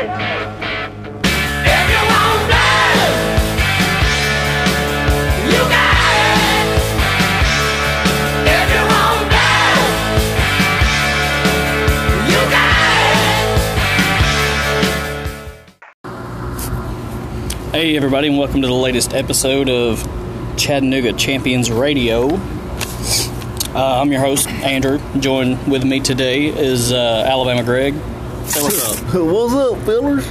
Hey, everybody, and welcome to the latest episode of Chattanooga Champions Radio. Uh, I'm your host, Andrew. Joined with me today is uh, Alabama Greg. Say what's up. What's up, fellas?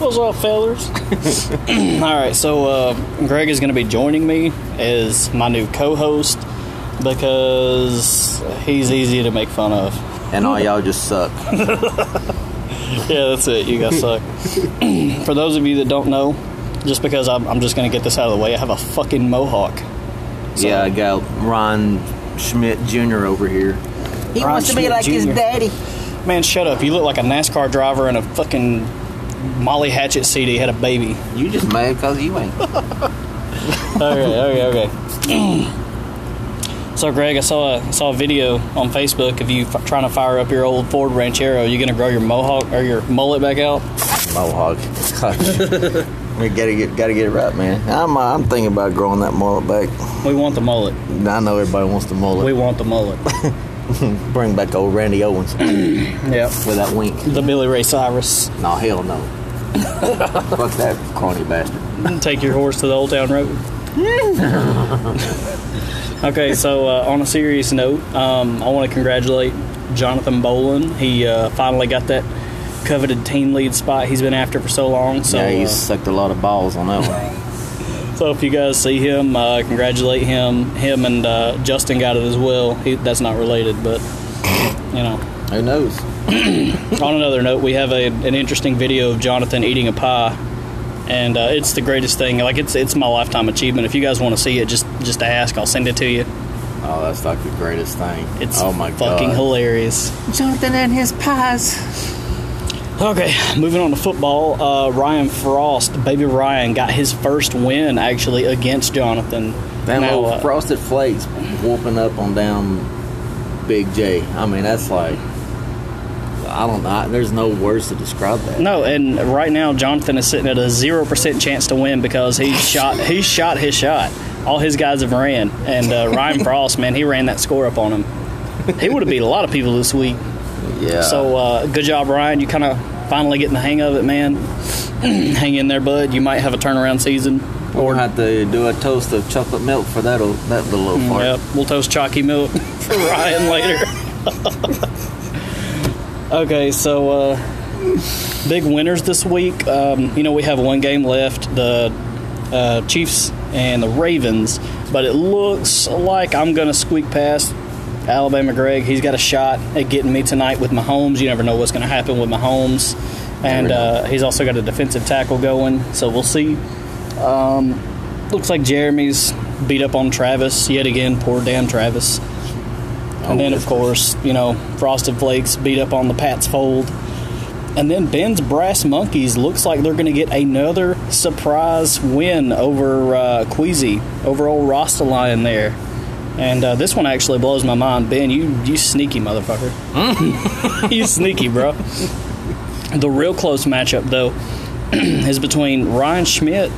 What's up, fellas? All right, so uh, Greg is going to be joining me as my new co-host because he's easy to make fun of. And all y'all just suck. Yeah, that's it. You guys suck. For those of you that don't know, just because I'm, I'm just going to get this out of the way, I have a fucking mohawk. So- yeah, I got Ron Schmidt Jr. over here. He Ron wants to be Schmidt like his daddy. Man, shut up. You look like a NASCAR driver and a fucking Molly Hatchet CD had a baby. You just mad because you ain't. okay, okay, okay. so, Greg, I saw a saw a video on Facebook of you f- trying to fire up your old Ford Ranchero. You gonna grow your mohawk or your mullet back out? Mohawk. Gosh. we gotta get gotta get it right, man. I'm uh, I'm thinking about growing that mullet back. We want the mullet. I know everybody wants the mullet. We want the mullet. Bring back old Randy Owens Yeah. with yep. that wink. The Billy Ray Cyrus. No, hell no. Fuck that corny bastard. Take your horse to the old town road. okay, so uh, on a serious note, um, I want to congratulate Jonathan Bolin. He uh, finally got that coveted team lead spot he's been after for so long. So, yeah, he uh, sucked a lot of balls on that one. So if you guys see him, uh, congratulate him. Him and uh, Justin got it as well. He, that's not related, but you know. Who knows? On another note, we have a, an interesting video of Jonathan eating a pie, and uh, it's the greatest thing. Like it's it's my lifetime achievement. If you guys want to see it, just just ask. I'll send it to you. Oh, that's like the greatest thing. It's oh my fucking god. hilarious. Jonathan and his pies. Okay, moving on to football. Uh, Ryan Frost, baby Ryan, got his first win actually against Jonathan. Them Now, little frosted flakes whooping up on down Big J. I mean, that's like I don't know. There's no words to describe that. no, and right now Jonathan is sitting at a zero percent chance to win because he shot he shot his shot. All his guys have ran, and uh, Ryan Frost, man, he ran that score up on him. He would have beat a lot of people this week. Yeah. So uh, good job, Ryan. You kind of finally getting the hang of it, man. hang in there, bud. You might have a turnaround season. we're gonna have to do a toast of chocolate milk for that old, that little old part. Yep, we'll toast chalky milk for Ryan later. okay, so uh, big winners this week. Um, you know, we have one game left the uh, Chiefs and the Ravens, but it looks like I'm going to squeak past Alabama Greg. He's got a shot at getting me tonight with Mahomes. You never know what's going to happen with Mahomes. And uh, he's also got a defensive tackle going, so we'll see. Um, looks like Jeremy's beat up on Travis yet again. Poor damn Travis. And then, of course, you know, Frosted Flakes beat up on the Pats fold. And then Ben's Brass Monkeys looks like they're going to get another surprise win over uh, Queasy, over old Rasta Lion there. And uh, this one actually blows my mind. Ben, you, you sneaky motherfucker. you sneaky, bro. The real close matchup, though, is between Ryan Schmidt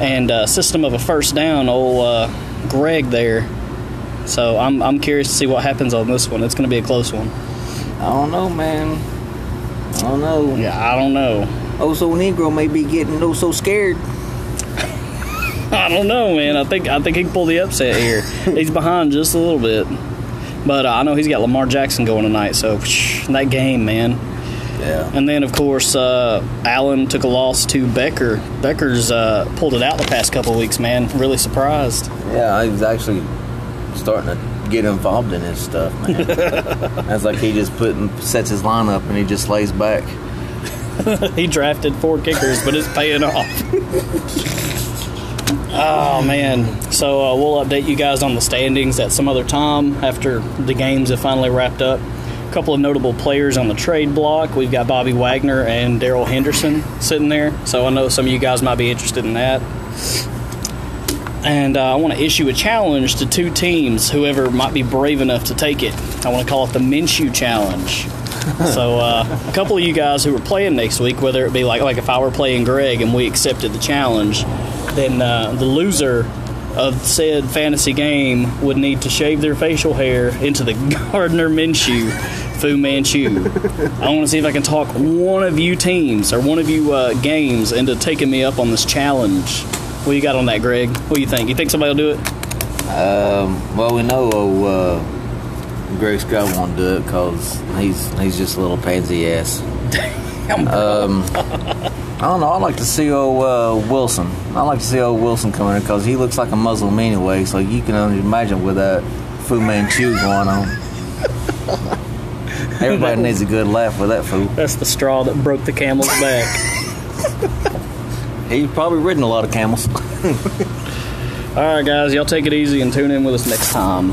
and uh, System of a First Down, old uh, Greg there. So I'm, I'm curious to see what happens on this one. It's going to be a close one. I don't know, man. I don't know. Yeah, I don't know. Oh, so Negro may be getting oh so scared. I don't know, man. I think I think he can pull the upset here. he's behind just a little bit, but uh, I know he's got Lamar Jackson going tonight. So that game, man. Yeah. And then, of course, uh, Allen took a loss to Becker. Becker's uh, pulled it out the past couple weeks, man. Really surprised. Yeah, I was actually starting to get involved in his stuff, man. That's like he just put and sets his lineup and he just lays back. he drafted four kickers, but it's paying off. Oh man! So uh, we'll update you guys on the standings at some other time after the games have finally wrapped up. A couple of notable players on the trade block. We've got Bobby Wagner and Darrell Henderson sitting there. So I know some of you guys might be interested in that. And uh, I want to issue a challenge to two teams, whoever might be brave enough to take it. I want to call it the Minshew Challenge. so uh, a couple of you guys who are playing next week, whether it be like like if I were playing Greg and we accepted the challenge, then uh, the loser of said fantasy game would need to shave their facial hair into the Gardner Minshew Fu Manchu. I want to see if I can talk one of you teams or one of you uh, games into taking me up on this challenge. What you got on that, Greg? What do you think? You think somebody will do it? Um, well, we know uh, Greg Scott won't do it because he's he's just a little pansy ass. Um, I don't know. I'd like to see old uh, Wilson. I'd like to see old Wilson come in because he looks like a Muslim anyway. So you can only imagine with that Fu Manchu going on. Everybody needs a good laugh with that fool. That's the straw that broke the camel's back. He's probably ridden a lot of camels. All right, guys, y'all take it easy and tune in with us next time.